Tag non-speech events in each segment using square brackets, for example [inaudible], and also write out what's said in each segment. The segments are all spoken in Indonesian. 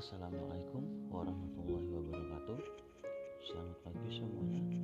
Assalamualaikum warahmatullahi wabarakatuh. Selamat pagi semuanya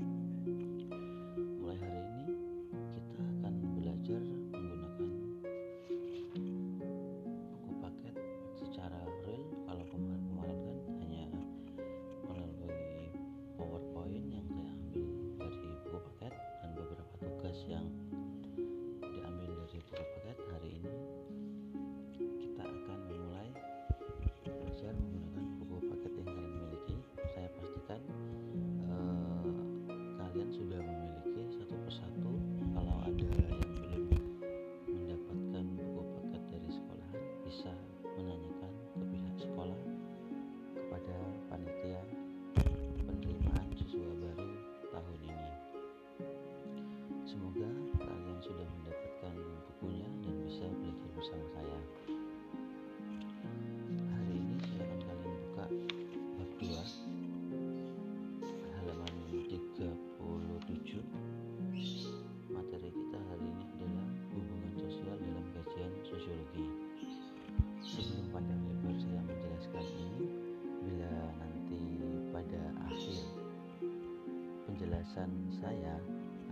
penjelasan saya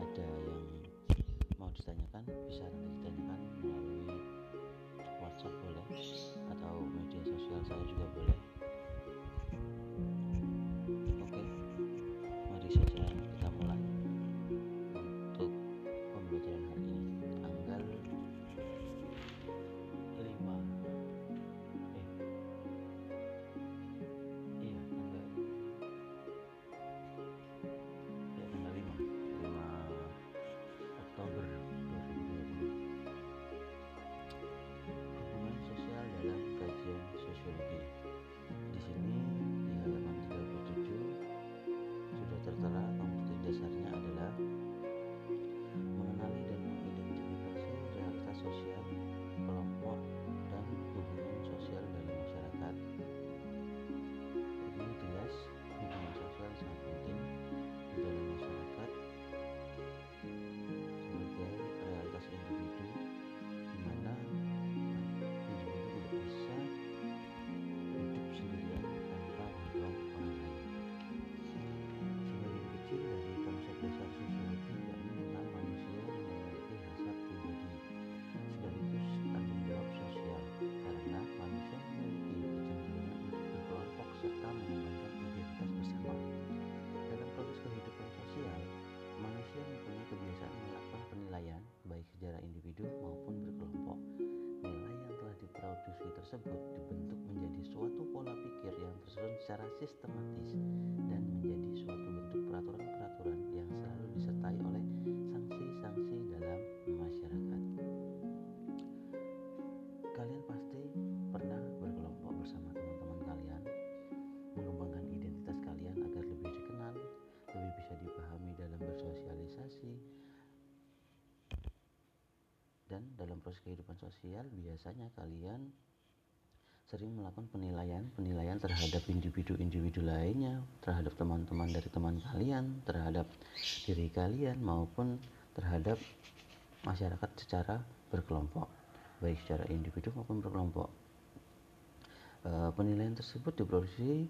ada yang mau ditanyakan bisa ditanyakan melalui WhatsApp boleh atau media sosial saya juga secara sistematis dan menjadi suatu bentuk peraturan-peraturan yang selalu disertai oleh sanksi-sanksi dalam masyarakat. Kalian pasti pernah berkelompok bersama teman-teman kalian, mengembangkan identitas kalian agar lebih dikenal, lebih bisa dipahami dalam bersosialisasi, dan dalam proses kehidupan sosial biasanya kalian sering melakukan penilaian-penilaian terhadap individu-individu lainnya, terhadap teman-teman dari teman kalian, terhadap diri kalian maupun terhadap masyarakat secara berkelompok, baik secara individu maupun berkelompok. E, penilaian tersebut diproduksi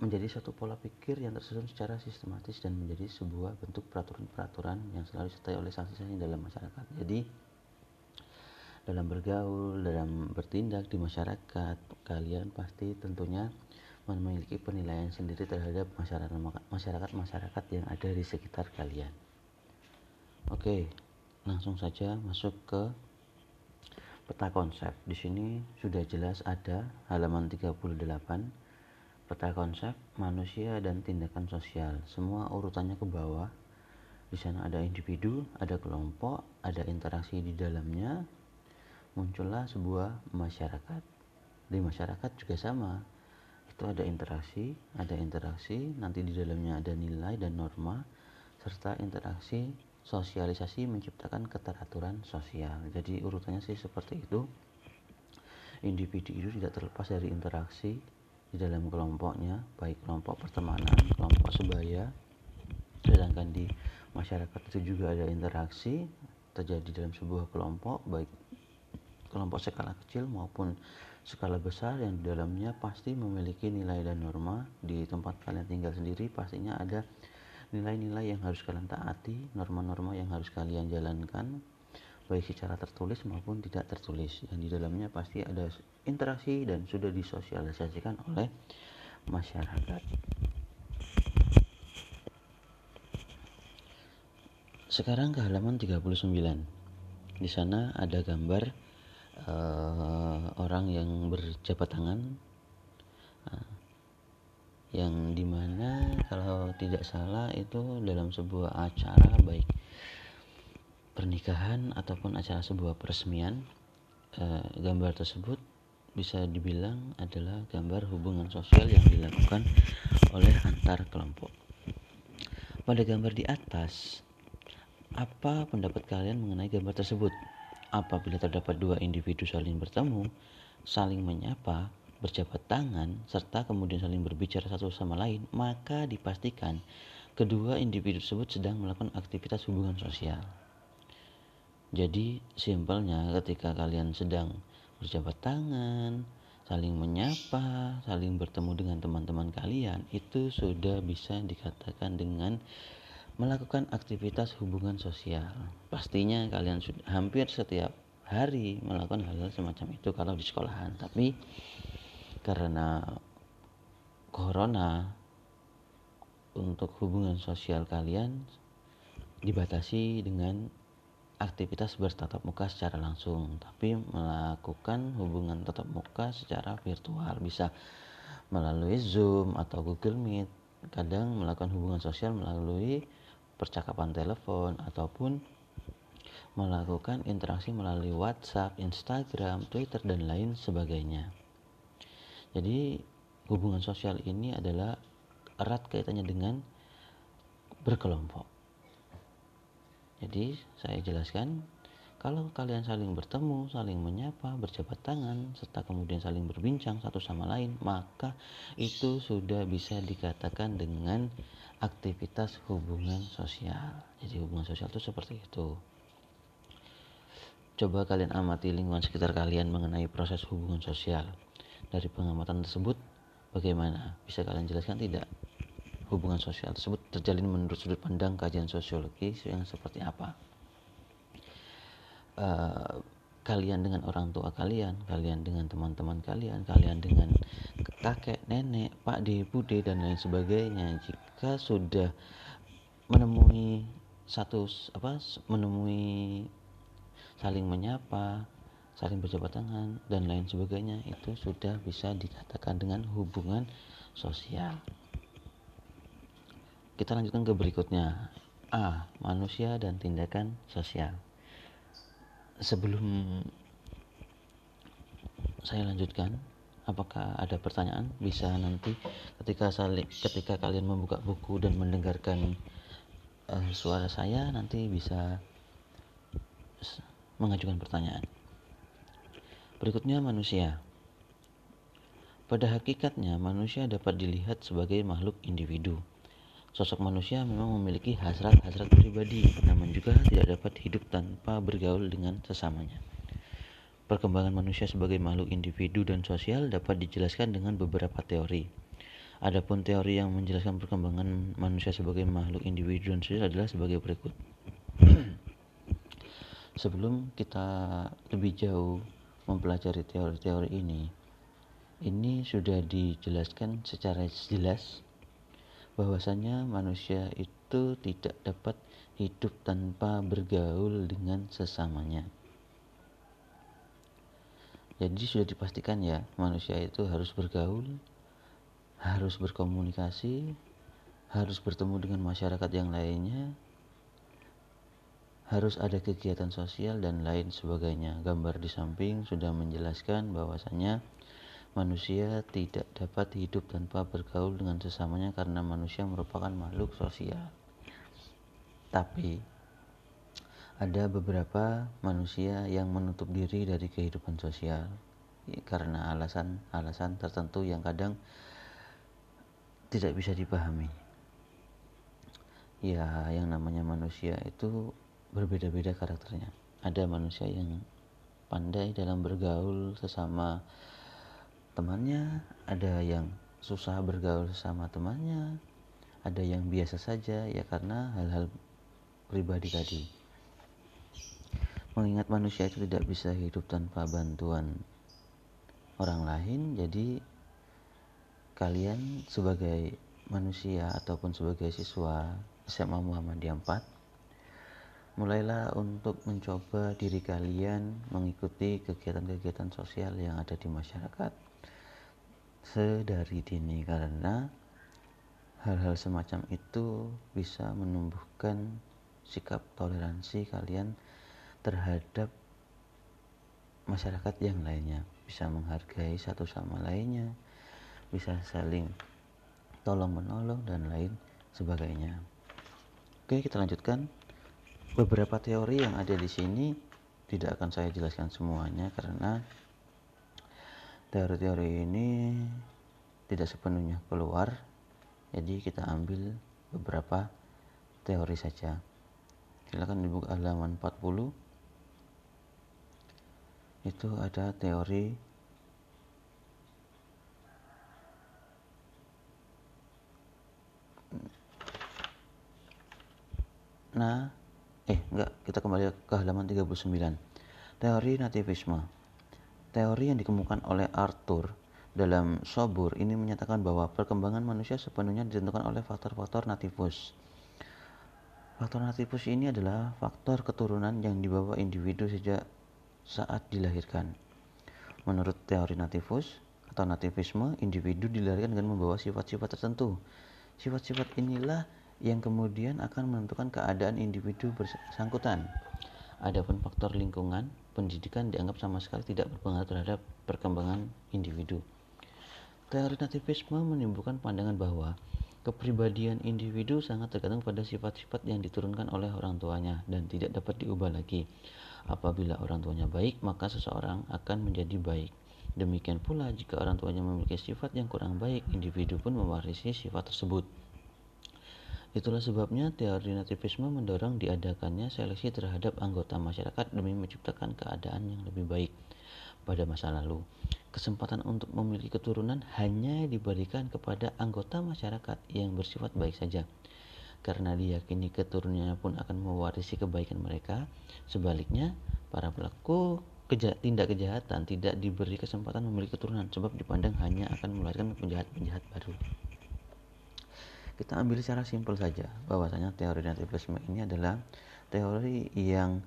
menjadi satu pola pikir yang tersusun secara sistematis dan menjadi sebuah bentuk peraturan-peraturan yang selalu disertai oleh sanksi-sanksi dalam masyarakat. Jadi dalam bergaul, dalam bertindak di masyarakat, kalian pasti tentunya memiliki penilaian sendiri terhadap masyarakat masyarakat yang ada di sekitar kalian. Oke, langsung saja masuk ke peta konsep. Di sini sudah jelas ada halaman 38 peta konsep manusia dan tindakan sosial. Semua urutannya ke bawah. Di sana ada individu, ada kelompok, ada interaksi di dalamnya, muncullah sebuah masyarakat. Di masyarakat juga sama. Itu ada interaksi, ada interaksi, nanti di dalamnya ada nilai dan norma serta interaksi sosialisasi menciptakan keteraturan sosial. Jadi urutannya sih seperti itu. Individu itu tidak terlepas dari interaksi di dalam kelompoknya, baik kelompok pertemanan, kelompok sebaya. Sedangkan di masyarakat itu juga ada interaksi terjadi dalam sebuah kelompok baik kelompok skala kecil maupun skala besar yang di dalamnya pasti memiliki nilai dan norma. Di tempat kalian tinggal sendiri pastinya ada nilai-nilai yang harus kalian taati norma-norma yang harus kalian jalankan baik secara tertulis maupun tidak tertulis. Yang di dalamnya pasti ada interaksi dan sudah disosialisasikan oleh masyarakat. Sekarang ke halaman 39 di sana ada gambar uh, orang yang berjabat tangan uh, yang di mana kalau tidak salah itu dalam sebuah acara baik pernikahan ataupun acara sebuah peresmian uh, gambar tersebut bisa dibilang adalah gambar hubungan sosial yang dilakukan oleh antar kelompok. Pada gambar di atas apa pendapat kalian mengenai gambar tersebut Apabila terdapat dua individu saling bertemu, saling menyapa, berjabat tangan, serta kemudian saling berbicara satu sama lain, maka dipastikan kedua individu tersebut sedang melakukan aktivitas hubungan sosial. Jadi, simpelnya ketika kalian sedang berjabat tangan, saling menyapa, saling bertemu dengan teman-teman kalian, itu sudah bisa dikatakan dengan melakukan aktivitas hubungan sosial. Pastinya kalian sudah hampir setiap hari melakukan hal-hal semacam itu kalau di sekolahan. Tapi karena corona untuk hubungan sosial kalian dibatasi dengan aktivitas bertatap muka secara langsung, tapi melakukan hubungan tatap muka secara virtual bisa melalui Zoom atau Google Meet. Kadang melakukan hubungan sosial melalui percakapan telepon ataupun melakukan interaksi melalui WhatsApp, Instagram, Twitter dan lain sebagainya. Jadi hubungan sosial ini adalah erat kaitannya dengan berkelompok. Jadi saya jelaskan kalau kalian saling bertemu, saling menyapa, berjabat tangan, serta kemudian saling berbincang satu sama lain, maka itu sudah bisa dikatakan dengan aktivitas hubungan sosial. Jadi hubungan sosial itu seperti itu. Coba kalian amati lingkungan sekitar kalian mengenai proses hubungan sosial. Dari pengamatan tersebut, bagaimana? Bisa kalian jelaskan tidak? Hubungan sosial tersebut terjalin menurut sudut pandang kajian sosiologi yang seperti apa? Uh, kalian dengan orang tua kalian, kalian dengan teman-teman kalian, kalian dengan kakek, nenek, pak de, bude dan lain sebagainya. Jika sudah menemui satu apa menemui saling menyapa, saling berjabat tangan dan lain sebagainya itu sudah bisa dikatakan dengan hubungan sosial. Kita lanjutkan ke berikutnya. A. Manusia dan tindakan sosial sebelum saya lanjutkan apakah ada pertanyaan? Bisa nanti ketika saling ketika kalian membuka buku dan mendengarkan uh, suara saya nanti bisa mengajukan pertanyaan. Berikutnya manusia. Pada hakikatnya manusia dapat dilihat sebagai makhluk individu Sosok manusia memang memiliki hasrat-hasrat pribadi, namun juga tidak dapat hidup tanpa bergaul dengan sesamanya. Perkembangan manusia sebagai makhluk individu dan sosial dapat dijelaskan dengan beberapa teori. Adapun teori yang menjelaskan perkembangan manusia sebagai makhluk individu dan sosial adalah sebagai berikut. [clears throat] Sebelum kita lebih jauh mempelajari teori-teori ini, ini sudah dijelaskan secara jelas bahwasanya manusia itu tidak dapat hidup tanpa bergaul dengan sesamanya. Jadi sudah dipastikan ya, manusia itu harus bergaul, harus berkomunikasi, harus bertemu dengan masyarakat yang lainnya, harus ada kegiatan sosial dan lain sebagainya. Gambar di samping sudah menjelaskan bahwasanya Manusia tidak dapat hidup tanpa bergaul dengan sesamanya karena manusia merupakan makhluk sosial. Tapi ada beberapa manusia yang menutup diri dari kehidupan sosial karena alasan-alasan tertentu yang kadang tidak bisa dipahami. Ya, yang namanya manusia itu berbeda-beda karakternya. Ada manusia yang pandai dalam bergaul sesama temannya, ada yang susah bergaul sesama temannya, ada yang biasa saja ya karena hal-hal pribadi tadi. Mengingat manusia itu tidak bisa hidup tanpa bantuan orang lain, jadi kalian sebagai manusia ataupun sebagai siswa SMA Muhammadiyah 4 mulailah untuk mencoba diri kalian mengikuti kegiatan-kegiatan sosial yang ada di masyarakat sedari dini karena hal-hal semacam itu bisa menumbuhkan sikap toleransi kalian terhadap masyarakat yang lainnya. Bisa menghargai satu sama lainnya bisa saling tolong menolong dan lain sebagainya. Oke kita lanjutkan. Beberapa teori yang ada di sini tidak akan saya jelaskan semuanya karena teori-teori ini tidak sepenuhnya keluar jadi kita ambil beberapa teori saja. Silakan dibuka halaman 40 itu ada teori nah eh enggak kita kembali ke halaman 39 teori nativisme teori yang dikemukakan oleh Arthur dalam Sobur ini menyatakan bahwa perkembangan manusia sepenuhnya ditentukan oleh faktor-faktor nativus. Faktor nativus ini adalah faktor keturunan yang dibawa individu sejak saat dilahirkan. Menurut teori nativus atau nativisme individu dilahirkan dengan membawa sifat-sifat tertentu. Sifat-sifat inilah yang kemudian akan menentukan keadaan individu bersangkutan. Adapun faktor lingkungan, pendidikan dianggap sama sekali tidak berpengaruh terhadap perkembangan individu. Teori nativisme menimbulkan pandangan bahwa kepribadian individu sangat tergantung pada sifat-sifat yang diturunkan oleh orang tuanya dan tidak dapat diubah lagi. Apabila orang tuanya baik, maka seseorang akan menjadi baik. Demikian pula jika orang tuanya memiliki sifat yang kurang baik, individu pun mewarisi sifat tersebut. Itulah sebabnya teori nativisme mendorong diadakannya seleksi terhadap anggota masyarakat demi menciptakan keadaan yang lebih baik pada masa lalu. Kesempatan untuk memiliki keturunan hanya diberikan kepada anggota masyarakat yang bersifat baik saja. Karena diyakini keturunannya pun akan mewarisi kebaikan mereka, sebaliknya para pelaku keja tindak kejahatan tidak diberi kesempatan memiliki keturunan sebab dipandang hanya akan melahirkan penjahat-penjahat baru kita ambil secara simpel saja bahwasanya teori nativisme ini adalah teori yang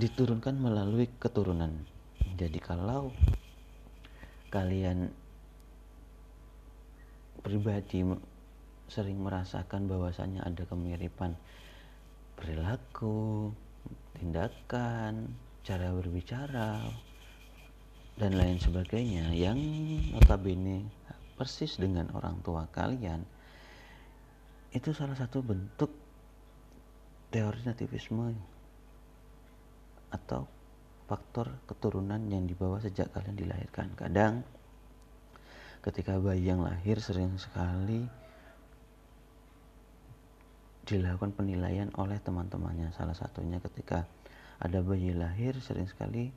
diturunkan melalui keturunan. Jadi kalau kalian pribadi sering merasakan bahwasanya ada kemiripan perilaku, tindakan, cara berbicara, dan lain sebagainya yang notabene persis dengan orang tua kalian itu salah satu bentuk teori nativisme atau faktor keturunan yang dibawa sejak kalian dilahirkan. Kadang ketika bayi yang lahir sering sekali dilakukan penilaian oleh teman-temannya. Salah satunya ketika ada bayi lahir sering sekali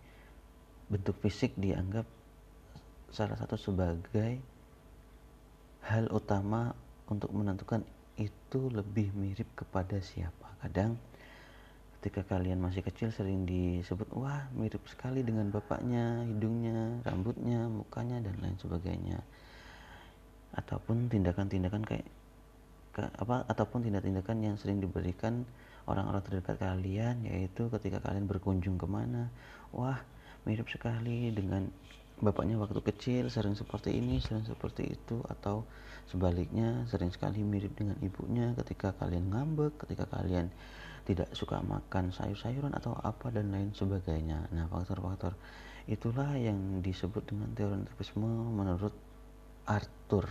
bentuk fisik dianggap salah satu sebagai hal utama untuk menentukan itu lebih mirip kepada siapa. Kadang ketika kalian masih kecil sering disebut wah mirip sekali dengan bapaknya hidungnya rambutnya mukanya dan lain sebagainya. Ataupun tindakan-tindakan kayak ke, apa ataupun tindak-tindakan yang sering diberikan orang-orang terdekat kalian yaitu ketika kalian berkunjung ke mana wah mirip sekali dengan bapaknya waktu kecil sering seperti ini sering seperti itu atau sebaliknya sering sekali mirip dengan ibunya ketika kalian ngambek ketika kalian tidak suka makan sayur-sayuran atau apa dan lain sebagainya. Nah faktor-faktor itulah yang disebut dengan teori nativisme menurut Arthur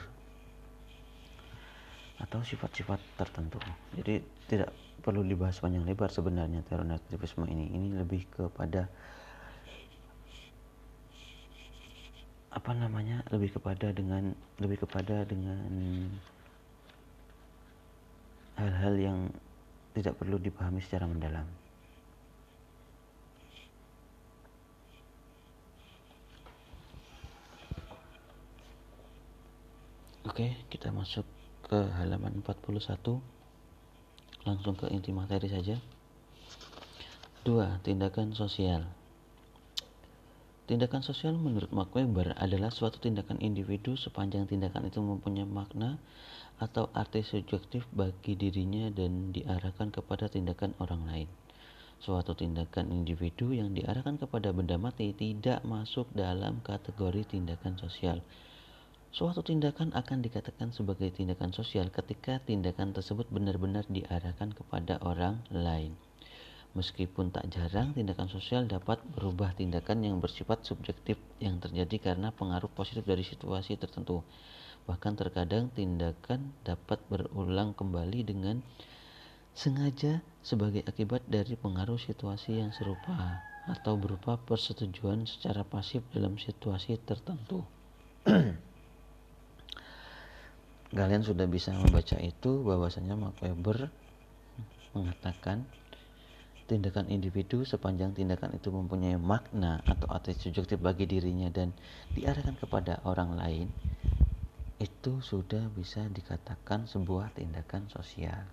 atau sifat-sifat tertentu. Jadi tidak perlu dibahas panjang lebar sebenarnya teori nativisme ini. Ini lebih kepada apa namanya lebih kepada dengan lebih kepada dengan hal-hal yang tidak perlu dipahami secara mendalam. Oke, kita masuk ke halaman 41. Langsung ke inti materi saja. Dua, Tindakan sosial. Tindakan sosial menurut Mark Weber adalah suatu tindakan individu sepanjang tindakan itu mempunyai makna atau arti subjektif bagi dirinya dan diarahkan kepada tindakan orang lain. Suatu tindakan individu yang diarahkan kepada benda mati tidak masuk dalam kategori tindakan sosial Suatu tindakan akan dikatakan sebagai tindakan sosial ketika tindakan tersebut benar-benar diarahkan kepada orang lain. Meskipun tak jarang, tindakan sosial dapat berubah tindakan yang bersifat subjektif yang terjadi karena pengaruh positif dari situasi tertentu. Bahkan terkadang tindakan dapat berulang kembali dengan sengaja sebagai akibat dari pengaruh situasi yang serupa atau berupa persetujuan secara pasif dalam situasi tertentu. [clears throat] kalian sudah bisa membaca itu bahwasanya Mark Weber mengatakan tindakan individu sepanjang tindakan itu mempunyai makna atau arti subjektif bagi dirinya dan diarahkan kepada orang lain itu sudah bisa dikatakan sebuah tindakan sosial.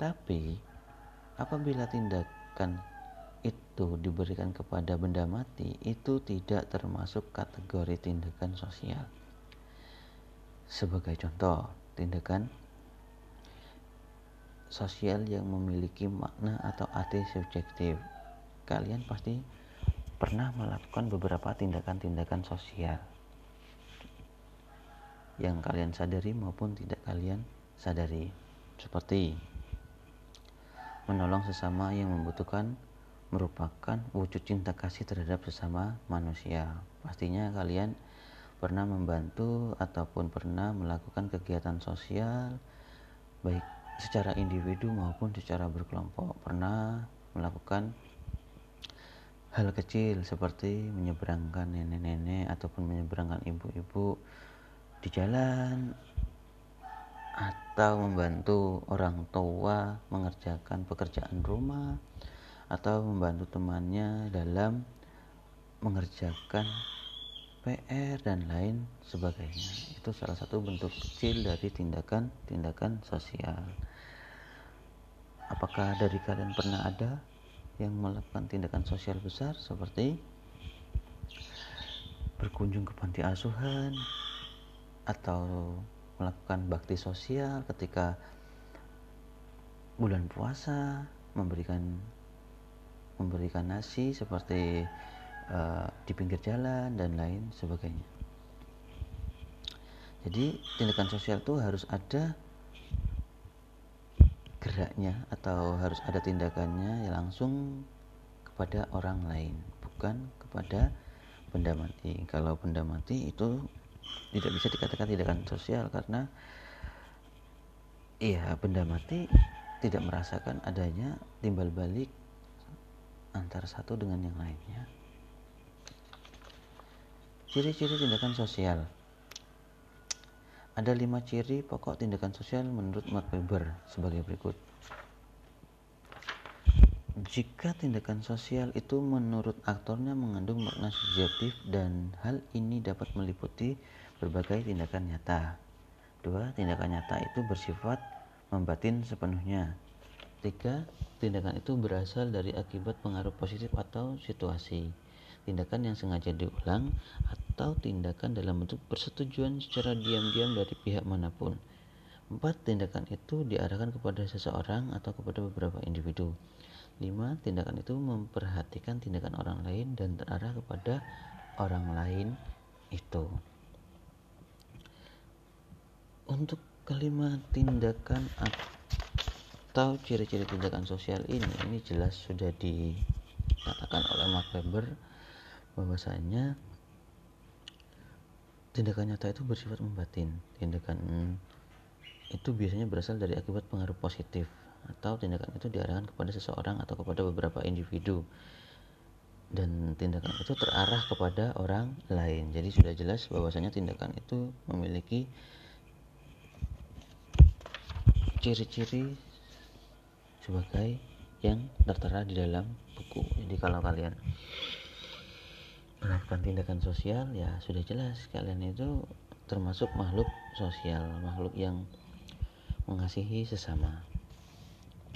Tapi apabila tindakan itu diberikan kepada benda mati itu tidak termasuk kategori tindakan sosial. Sebagai contoh, tindakan sosial yang memiliki makna atau arti subjektif. Kalian pasti pernah melakukan beberapa tindakan-tindakan sosial yang kalian sadari maupun tidak kalian sadari. Seperti menolong sesama yang membutuhkan merupakan wujud cinta kasih terhadap sesama manusia. Pastinya kalian pernah membantu ataupun pernah melakukan kegiatan sosial baik secara individu maupun secara berkelompok pernah melakukan hal kecil seperti menyeberangkan nenek-nenek ataupun menyeberangkan ibu-ibu di jalan atau membantu orang tua mengerjakan pekerjaan rumah atau membantu temannya dalam mengerjakan PR dan lain sebagainya. Itu salah satu bentuk kecil dari tindakan-tindakan sosial. Apakah dari kalian pernah ada yang melakukan tindakan sosial besar seperti berkunjung ke panti asuhan atau melakukan bakti sosial ketika bulan puasa memberikan memberikan nasi seperti uh, di pinggir jalan dan lain sebagainya. Jadi tindakan sosial itu harus ada geraknya atau harus ada tindakannya yang langsung kepada orang lain, bukan kepada benda mati. Kalau benda mati itu tidak bisa dikatakan tindakan sosial karena iya benda mati tidak merasakan adanya timbal balik antara satu dengan yang lainnya. Ciri-ciri tindakan sosial Ada lima ciri pokok tindakan sosial menurut Mark Weber sebagai berikut. Jika tindakan sosial itu menurut aktornya mengandung makna subjektif dan hal ini dapat meliputi berbagai tindakan nyata. Dua, tindakan nyata itu bersifat membatin sepenuhnya. Tiga, tindakan itu berasal dari akibat pengaruh positif atau situasi tindakan yang sengaja diulang, atau tindakan dalam bentuk persetujuan secara diam-diam dari pihak mana pun. Empat, tindakan itu diarahkan kepada seseorang atau kepada beberapa individu. Lima, tindakan itu memperhatikan tindakan orang lain dan terarah kepada orang lain itu. Untuk kelima tindakan atau ciri-ciri tindakan sosial ini, ini jelas sudah dikatakan oleh Mark Weber bahwasanya tindakan nyata itu bersifat membatin. Tindakan itu biasanya berasal dari akibat pengaruh positif atau tindakan itu diarahkan kepada seseorang atau kepada beberapa individu. Dan tindakan itu terarah kepada orang lain. Jadi sudah jelas bahwasanya tindakan itu memiliki ciri-ciri sebagai yang tertera di dalam buku. Jadi kalau kalian melakukan tindakan sosial ya sudah jelas kalian itu termasuk makhluk sosial, makhluk yang mengasihi sesama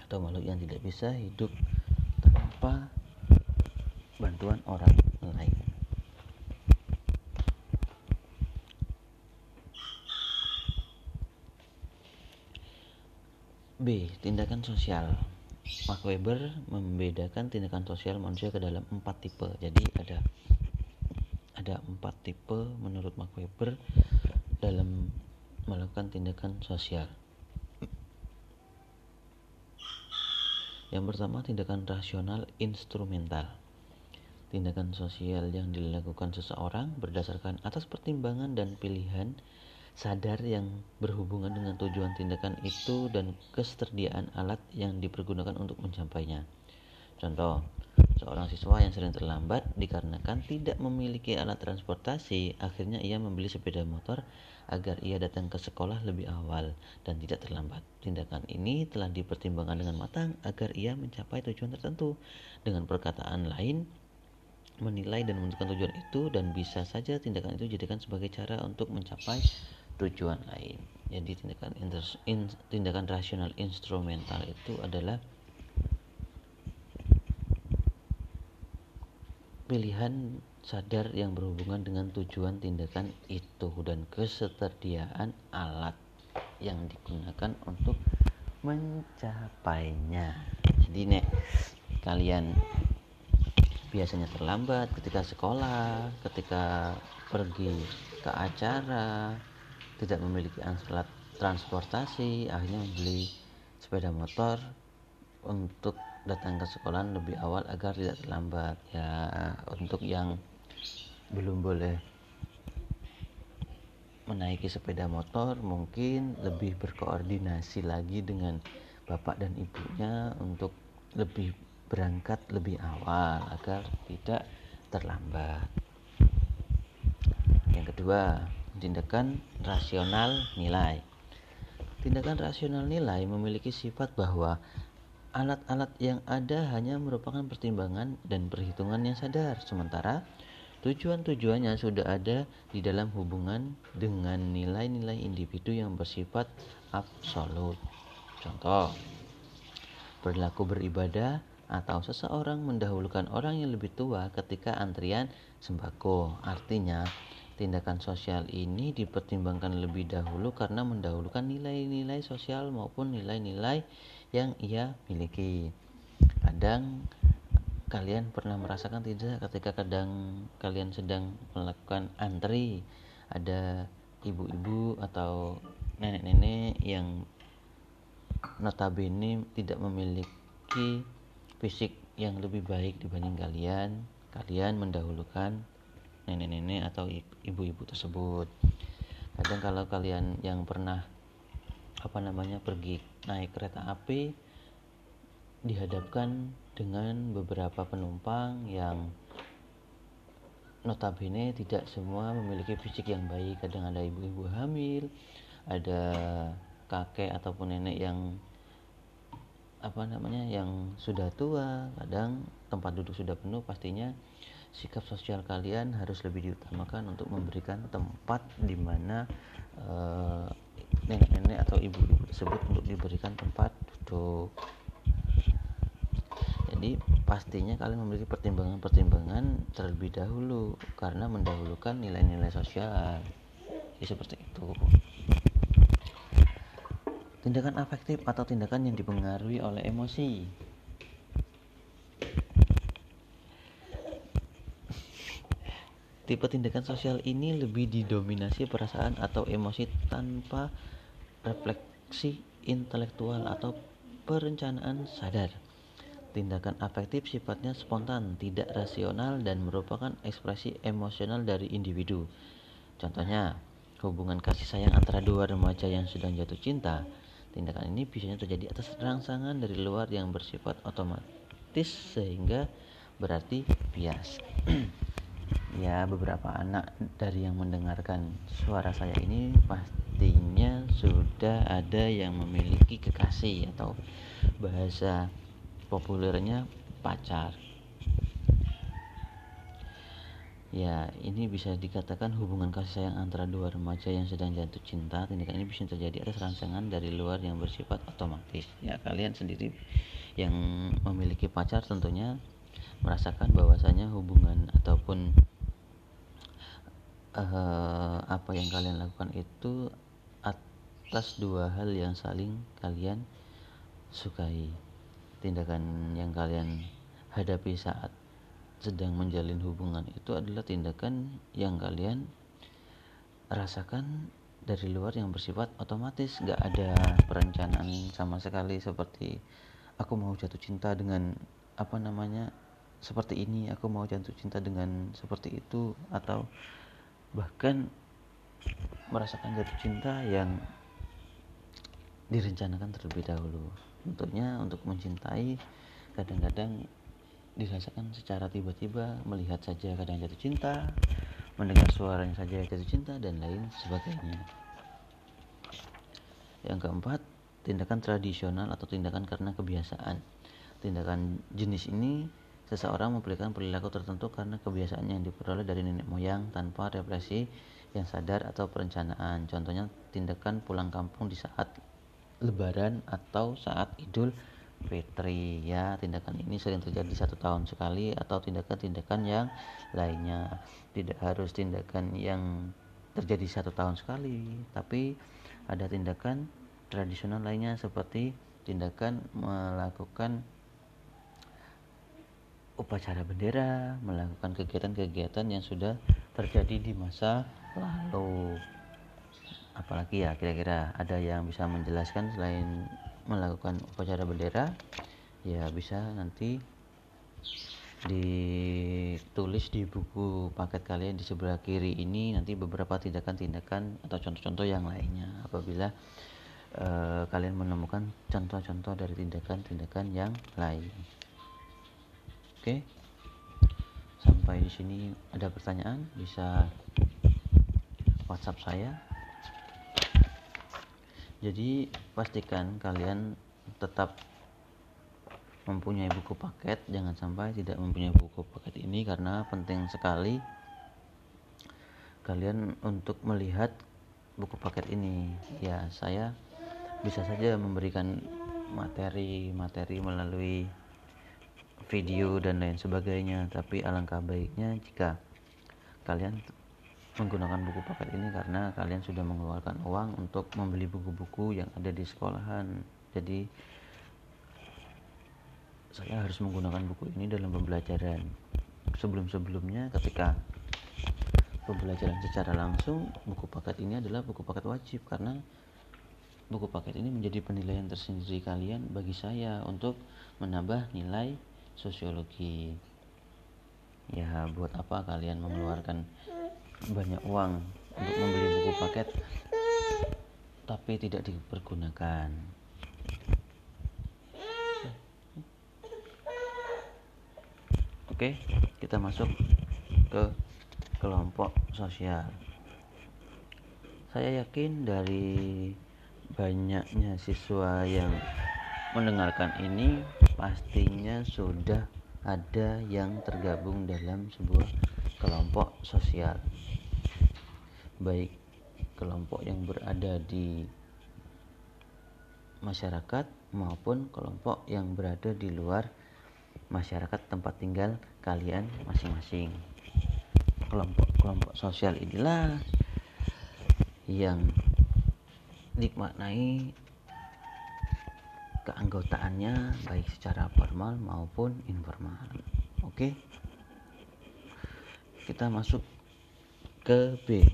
atau makhluk yang tidak bisa hidup tanpa bantuan orang lain. B. Tindakan sosial. Mark Weber membedakan tindakan sosial manusia ke dalam empat tipe. Jadi ada ada empat tipe menurut Mark Weber dalam melakukan tindakan sosial. Yang pertama tindakan rasional instrumental. Tindakan sosial yang dilakukan seseorang berdasarkan atas pertimbangan dan pilihan sadar yang berhubungan dengan tujuan tindakan itu dan ketersediaan alat yang dipergunakan untuk mencapainya. Contoh, seorang siswa yang sering terlambat dikarenakan tidak memiliki alat transportasi, akhirnya ia membeli sepeda motor agar ia datang ke sekolah lebih awal dan tidak terlambat. Tindakan ini telah dipertimbangkan dengan matang agar ia mencapai tujuan tertentu. Dengan perkataan lain, menilai dan menentukan tujuan itu dan bisa saja tindakan itu dijadikan sebagai cara untuk mencapai tujuan lain. Jadi tindakan in, tindakan rasional instrumental itu adalah pilihan sadar yang berhubungan dengan tujuan tindakan itu dan ketersediaan alat yang digunakan untuk mencapainya. Jadi nek kalian biasanya terlambat ketika sekolah, ketika pergi ke acara, tidak memiliki alat transportasi, akhirnya membeli sepeda motor untuk datang ke sekolah lebih awal agar tidak terlambat. Ya, untuk yang belum boleh menaiki sepeda motor mungkin lebih berkoordinasi lagi dengan bapak dan ibunya untuk lebih berangkat lebih awal agar tidak terlambat. Yang kedua, tindakan rasional nilai. Tindakan rasional nilai memiliki sifat bahwa alat-alat yang ada hanya merupakan pertimbangan dan perhitungan yang sadar, sementara tujuan-tujuannya sudah ada di dalam hubungan dengan nilai-nilai individu yang bersifat absolut. Contoh, berlaku beribadah atau seseorang mendahulukan orang yang lebih tua ketika antrian sembako. Artinya, tindakan sosial ini dipertimbangkan lebih dahulu karena mendahulukan nilai-nilai sosial maupun nilai-nilai yang ia miliki. Kadang kalian pernah merasakan tidak ketika kadang kalian sedang melakukan antri? Ada ibu-ibu atau nenek-nenek yang notabene tidak memiliki fisik yang lebih baik dibanding kalian? Kalian mendahulukan nenek-nenek atau ibu-ibu tersebut. Kadang kalau kalian yang pernah apa namanya pergi naik kereta api dihadapkan dengan beberapa penumpang yang notabene tidak semua memiliki fisik yang baik. Kadang ada ibu-ibu hamil ada kakek ataupun nenek yang apa namanya yang sudah tua. Kadang tempat duduk sudah penuh pastinya sikap sosial kalian harus lebih diutamakan untuk memberikan tempat di mana uh, nenek-nenek atau ibu-ibu tersebut untuk diberikan tempat duduk. Jadi pastinya kalian memiliki pertimbangan-pertimbangan terlebih dahulu karena mendahulukan nilai-nilai sosial. Jadi seperti itu. Tindakan afektif atau tindakan yang dipengaruhi oleh emosi. Tipe tindakan sosial ini lebih didominasi perasaan atau emosi tanpa refleksi intelektual atau perencanaan sadar. Tindakan afektif sifatnya spontan, tidak rasional, dan merupakan ekspresi emosional dari individu. Contohnya, hubungan kasih sayang antara dua remaja yang sedang jatuh cinta Tindakan ini biasanya terjadi atas rangsangan dari luar yang bersifat otomatis sehingga berarti bias. [clears throat] ya, beberapa anak dari yang mendengarkan suara saya ini pastinya sudah ada yang memiliki kekasih atau bahasa populernya pacar. Ya, ini bisa dikatakan hubungan kasih sayang antara dua remaja yang sedang jatuh cinta. Tindakan ini bisa terjadi atas rangsangan dari luar yang bersifat otomatis. Ya, kalian sendiri yang memiliki pacar tentunya merasakan bahwasanya hubungan ataupun uh, apa yang kalian lakukan itu atas dua hal yang saling kalian sukai. Tindakan yang kalian hadapi saat sedang menjalin hubungan itu adalah tindakan yang kalian rasakan dari luar yang bersifat otomatis gak ada perencanaan sama sekali seperti aku mau jatuh cinta dengan apa namanya seperti ini aku mau jatuh cinta dengan seperti itu atau bahkan merasakan jatuh cinta yang direncanakan terlebih dahulu. Tentunya untuk mencintai kadang-kadang dirasakan secara tiba-tiba melihat saja kadang jatuh cinta mendengar suaranya saja jatuh cinta dan lain sebagainya. Yang keempat tindakan tradisional atau tindakan karena kebiasaan. Tindakan jenis ini seseorang memperlihatkan perilaku tertentu karena kebiasaan yang diperoleh dari nenek moyang tanpa refleksi yang sadar atau perencanaan. Contohnya tindakan pulang kampung di saat lebaran atau saat idul Fitri. Ya tindakan ini sering terjadi satu tahun sekali atau tindakan-tindakan yang lainnya. Tidak harus tindakan yang terjadi satu tahun sekali tapi ada tindakan tradisional lainnya seperti tindakan melakukan upacara bendera melakukan kegiatan-kegiatan yang sudah terjadi di masa lalu. Apalagi ya kira-kira ada yang bisa menjelaskan selain melakukan upacara bendera? Ya bisa nanti ditulis di buku paket kalian di sebelah kiri ini nanti beberapa tindakan-tindakan atau contoh-contoh yang lainnya. Apabila uh, kalian menemukan contoh-contoh dari tindakan-tindakan yang lain. Oke. Sampai di sini ada pertanyaan bisa WhatsApp saya. Jadi pastikan kalian tetap mempunyai buku paket. Jangan sampai tidak mempunyai buku paket ini karena penting sekali kalian untuk melihat buku paket ini. Ya saya bisa saja memberikan materi-materi melalui video dan lain sebagainya. Tapi alangkah baiknya jika kalian menggunakan buku paket ini karena kalian sudah mengeluarkan uang untuk membeli buku-buku yang ada di sekolahan. Jadi saya harus menggunakan buku ini dalam pembelajaran. Sebelum-sebelumnya ketika pembelajaran secara langsung buku paket ini adalah buku paket wajib karena buku paket ini menjadi penilaian tersendiri kalian bagi saya untuk menambah nilai sosiologi. Ya buat apa kalian mengeluarkan banyak uang untuk membeli buku paket tapi tidak dipergunakan? Oke kita masuk ke kelompok sosial. Saya yakin dari banyaknya siswa yang mendengarkan ini pastinya sudah ada yang tergabung dalam sebuah kelompok sosial baik kelompok yang berada di masyarakat maupun kelompok yang berada di luar masyarakat tempat tinggal kalian masing-masing. Kelompok-kelompok sosial inilah yang dimaknai keanggotaannya baik secara formal maupun informal. Oke. Kita masuk ke B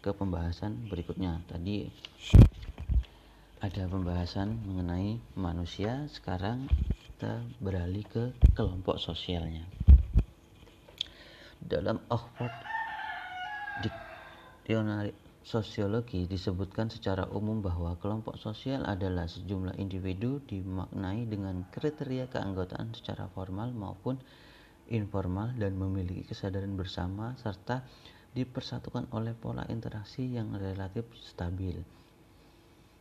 ke pembahasan berikutnya. Tadi ada pembahasan mengenai manusia, sekarang kita beralih ke kelompok sosialnya. Dalam Oxford Dictionary Sosiologi disebutkan secara umum bahwa kelompok sosial adalah sejumlah individu dimaknai dengan kriteria keanggotaan secara formal maupun informal dan memiliki kesadaran bersama serta dipersatukan oleh pola interaksi yang relatif stabil.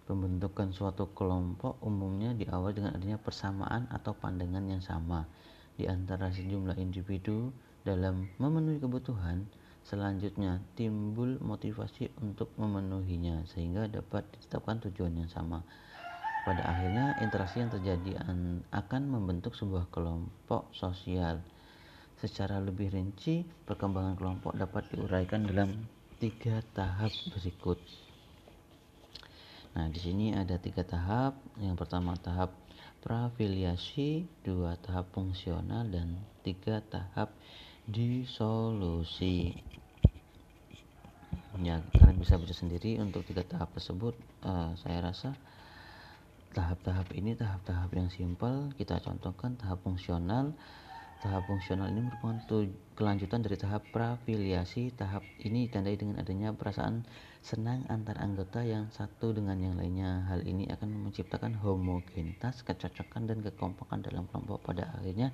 Pembentukan suatu kelompok umumnya diawali dengan adanya persamaan atau pandangan yang sama di antara sejumlah individu dalam memenuhi kebutuhan, selanjutnya timbul motivasi untuk memenuhinya sehingga dapat ditetapkan tujuan yang sama. Pada akhirnya, interaksi yang terjadi akan membentuk sebuah kelompok sosial. Secara lebih rinci, perkembangan kelompok dapat diuraikan dalam tiga tahap berikut. Nah, di sini ada tiga tahap. Yang pertama tahap prafiliasi, dua tahap fungsional, dan tiga tahap disolusi. Ya, kalian bisa baca sendiri untuk tiga tahap tersebut. Uh, saya rasa tahap-tahap ini tahap-tahap yang simpel. Kita contohkan tahap fungsional Tahap fungsional ini merupakan kelanjutan dari tahap prafiliasi. Tahap ini ditandai dengan adanya perasaan senang antar anggota yang satu dengan yang lainnya. Hal ini akan menciptakan homogenitas, kecocokan, dan kekompakan dalam kelompok. Pada akhirnya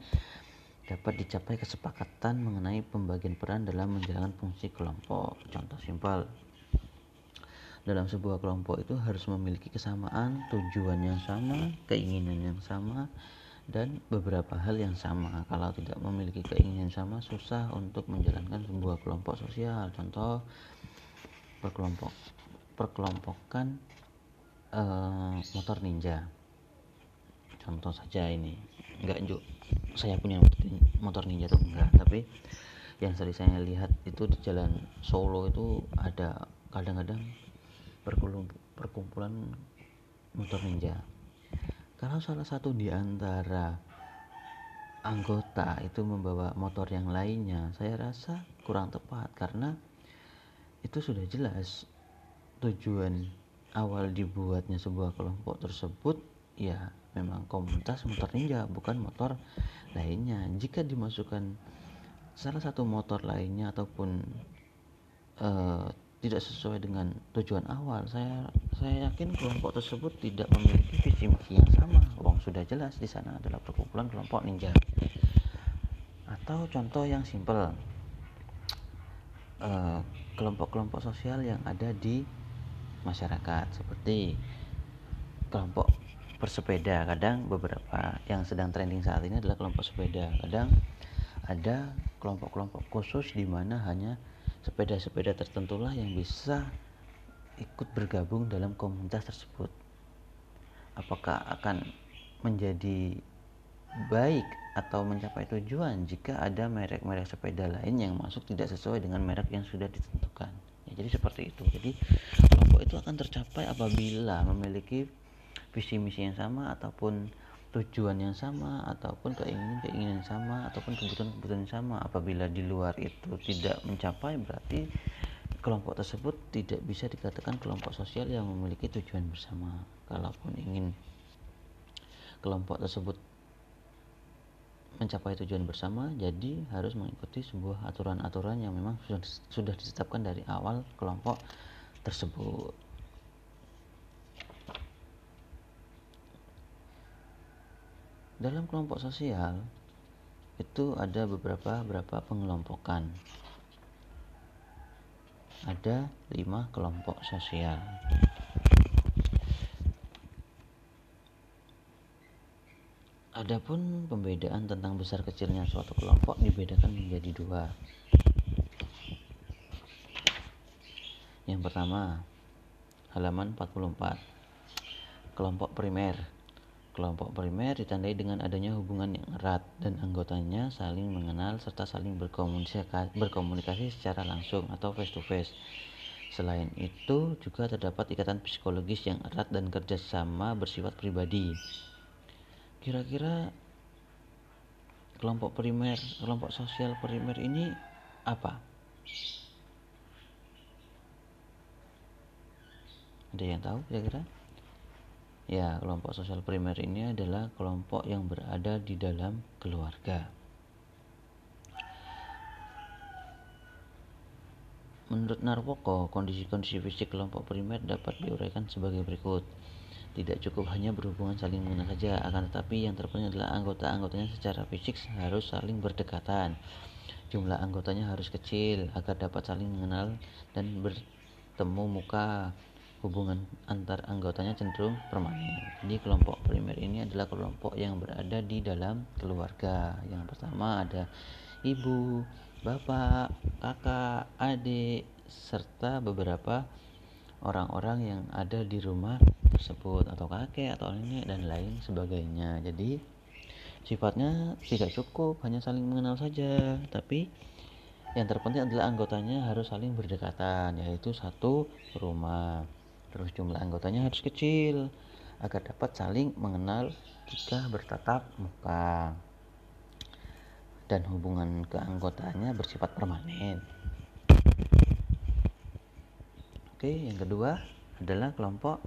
dapat dicapai kesepakatan mengenai pembagian peran dalam menjalankan fungsi kelompok. Contoh simpel, dalam sebuah kelompok itu harus memiliki kesamaan, tujuan yang sama, keinginan yang sama, dan beberapa hal yang sama. Kalau tidak memiliki keinginan sama, susah untuk menjalankan sebuah kelompok sosial. Contoh perkelompok perkelompokan uh, motor ninja. Contoh saja ini, enggak juk saya punya motor ninja tuh enggak, tapi yang sering saya lihat itu di jalan Solo itu ada kadang-kadang perkumpulan motor ninja. Kalau salah satu di antara anggota itu membawa motor yang lainnya, saya rasa kurang tepat karena itu sudah jelas tujuan awal dibuatnya sebuah kelompok tersebut ya memang komunitas motor ninja bukan motor lainnya. Jika dimasukkan salah satu motor lainnya ataupun uh, tidak sesuai dengan tujuan awal saya saya yakin kelompok tersebut tidak memiliki visi misi yang sama. Wong sudah jelas di sana adalah perkumpulan kelompok ninja. Atau contoh yang simpel kelompok kelompok-kelompok sosial yang ada di masyarakat seperti kelompok bersepeda kadang beberapa yang sedang trending saat ini adalah kelompok sepeda kadang ada kelompok-kelompok khusus di mana hanya sepeda-sepeda tertentulah yang bisa ikut bergabung dalam komunitas tersebut. Apakah akan menjadi baik atau mencapai tujuan jika ada merek-merek sepeda lain yang masuk tidak sesuai dengan merek yang sudah ditentukan. Ya, jadi seperti itu. Jadi kelompok itu akan tercapai apabila memiliki visi misi yang sama ataupun tujuan yang sama ataupun keinginan-keinginan sama ataupun kebutuhan-kebutuhan yang sama. Apabila di luar itu tidak mencapai berarti kelompok tersebut tidak bisa dikatakan kelompok sosial yang memiliki tujuan bersama. Kalaupun ingin kelompok tersebut mencapai tujuan bersama jadi harus mengikuti sebuah aturan-aturan yang memang sudah, sudah ditetapkan dari awal kelompok tersebut dalam kelompok sosial itu ada beberapa beberapa pengelompokan ada lima kelompok sosial Adapun pembedaan tentang besar kecilnya suatu kelompok dibedakan menjadi dua. Yang pertama, halaman 44. Kelompok primer Kelompok primer ditandai dengan adanya hubungan yang erat dan anggotanya saling mengenal serta saling berkomunikasi, secara langsung atau face to face. Selain itu, juga terdapat ikatan psikologis yang erat dan kerjasama bersifat pribadi. Kira-kira kelompok primer, kelompok sosial primer ini apa? Ada yang tahu kira-kira? Ya, kelompok sosial primer ini adalah kelompok yang berada di dalam keluarga. Menurut Narwoko, kondisi-kondisi fisik kelompok primer dapat diuraikan sebagai berikut. Tidak cukup hanya berhubungan saling mengenal saja, akan tetapi yang terpenting adalah anggota-anggotanya secara fisik harus saling berdekatan. Jumlah anggotanya harus kecil agar dapat saling mengenal dan bertemu muka hubungan antar anggotanya cenderung permanen. Jadi kelompok primer ini adalah kelompok yang berada di dalam keluarga. Yang pertama ada ibu, bapak, kakak, adik, serta beberapa orang-orang yang ada di rumah tersebut atau kakek atau nenek dan lain sebagainya. Jadi sifatnya tidak cukup hanya saling mengenal saja, tapi yang terpenting adalah anggotanya harus saling berdekatan, yaitu satu rumah. Terus jumlah anggotanya harus kecil agar dapat saling mengenal jika bertatap muka. Dan hubungan keanggotaannya bersifat permanen. Oke, yang kedua adalah kelompok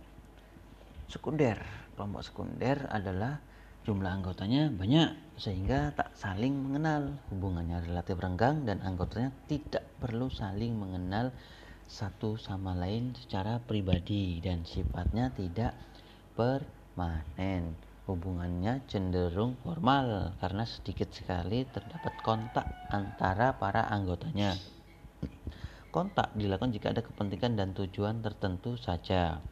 sekunder. Kelompok sekunder adalah jumlah anggotanya banyak sehingga tak saling mengenal. Hubungannya relatif renggang dan anggotanya tidak perlu saling mengenal satu sama lain secara pribadi dan sifatnya tidak permanen. Hubungannya cenderung formal karena sedikit sekali terdapat kontak antara para anggotanya. Kontak dilakukan jika ada kepentingan dan tujuan tertentu saja.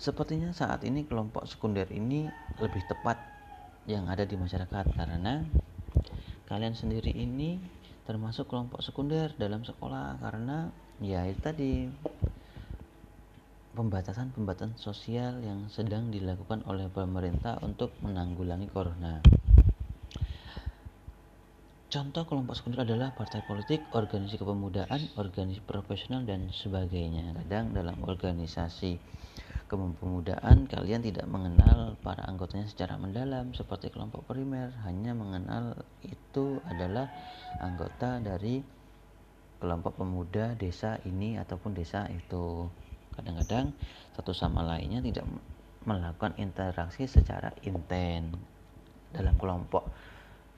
Sepertinya saat ini kelompok sekunder ini lebih tepat yang ada di masyarakat karena kalian sendiri ini termasuk kelompok sekunder dalam sekolah karena ya itu tadi pembatasan-pembatasan sosial yang sedang dilakukan oleh pemerintah untuk menanggulangi corona. Contoh kelompok sekunder adalah partai politik, organisasi kepemudaan, organisasi profesional, dan sebagainya. Kadang dalam organisasi kepemudaan kalian tidak mengenal para anggotanya secara mendalam seperti kelompok primer. Hanya mengenal itu adalah anggota dari kelompok pemuda desa ini ataupun desa itu. Kadang-kadang satu sama lainnya tidak melakukan interaksi secara intens dalam kelompok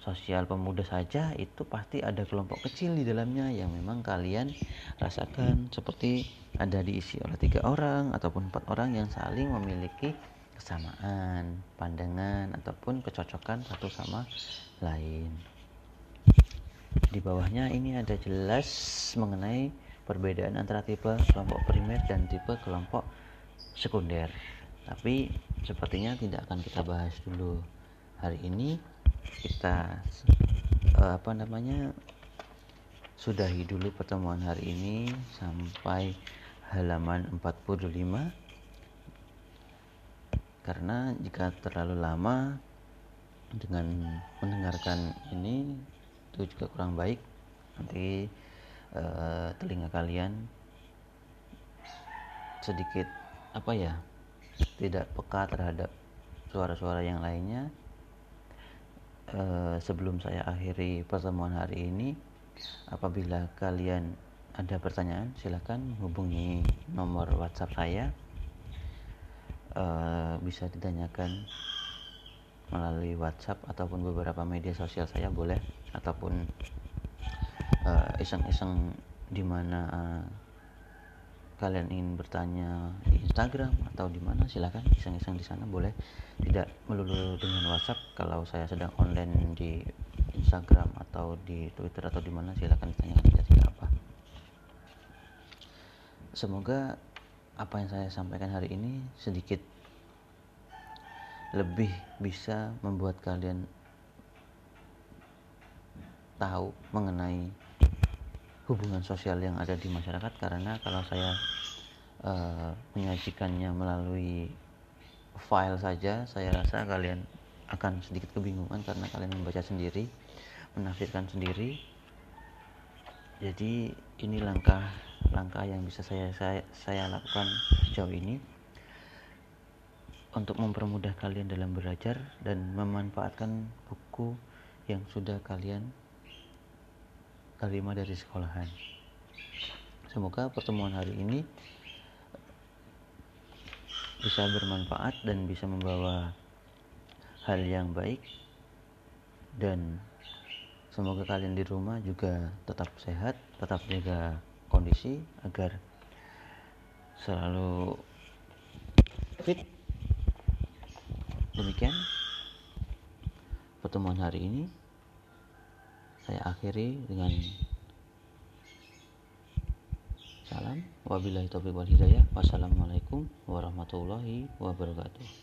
sosial pemuda saja itu pasti ada kelompok kecil di dalamnya yang memang kalian rasakan. Seperti ada diisi oleh tiga orang ataupun empat orang yang saling memiliki kesamaan pandangan ataupun kecocokan satu sama lain. Di bawahnya ini ada jelas mengenai perbedaan antara tipe kelompok primer dan tipe kelompok sekunder. Tapi sepertinya tidak akan kita bahas dulu hari ini kita uh, apa namanya sudahi dulu pertemuan hari ini sampai halaman 45 karena jika terlalu lama dengan mendengarkan ini itu juga kurang baik. Nanti uh, telinga kalian sedikit apa ya tidak peka terhadap suara-suara yang lainnya Eh, sebelum saya akhiri pertemuan hari ini apabila kalian ada pertanyaan silahkan hubungi nomor WhatsApp saya. Uh, bisa ditanyakan melalui WhatsApp ataupun beberapa media sosial saya boleh ataupun uh, iseng-iseng di mana kalian ingin bertanya di Instagram atau di mana silahkan iseng-iseng di sana. Boleh. Tidak melulu dengan WhatsApp. Kalau saya sedang online di Instagram atau di Twitter atau di mana silahkan ditanyakan tidak tidak apa. Semoga apa yang saya sampaikan hari ini sedikit lebih bisa membuat kalian tahu mengenai hubungan sosial yang ada di masyarakat karena kalau saya uh, menyajikannya melalui file saja saya rasa kalian akan sedikit kebingungan karena kalian membaca sendiri menafsirkan sendiri. Jadi ini langkah langkah yang bisa saya saya, saya lakukan sejauh ini untuk mempermudah kalian dalam belajar dan memanfaatkan buku yang sudah kalian terima dari sekolahan. Semoga pertemuan hari ini bisa bermanfaat dan bisa membawa hal yang baik dan semoga kalian di rumah juga tetap sehat, tetap jaga kondisi agar selalu fit. Demikian pertemuan hari ini saya akhiri dengan salam. Wabillahi taufiq wal hidayah. Wassalamualaikum warahmatullahi wabarakatuh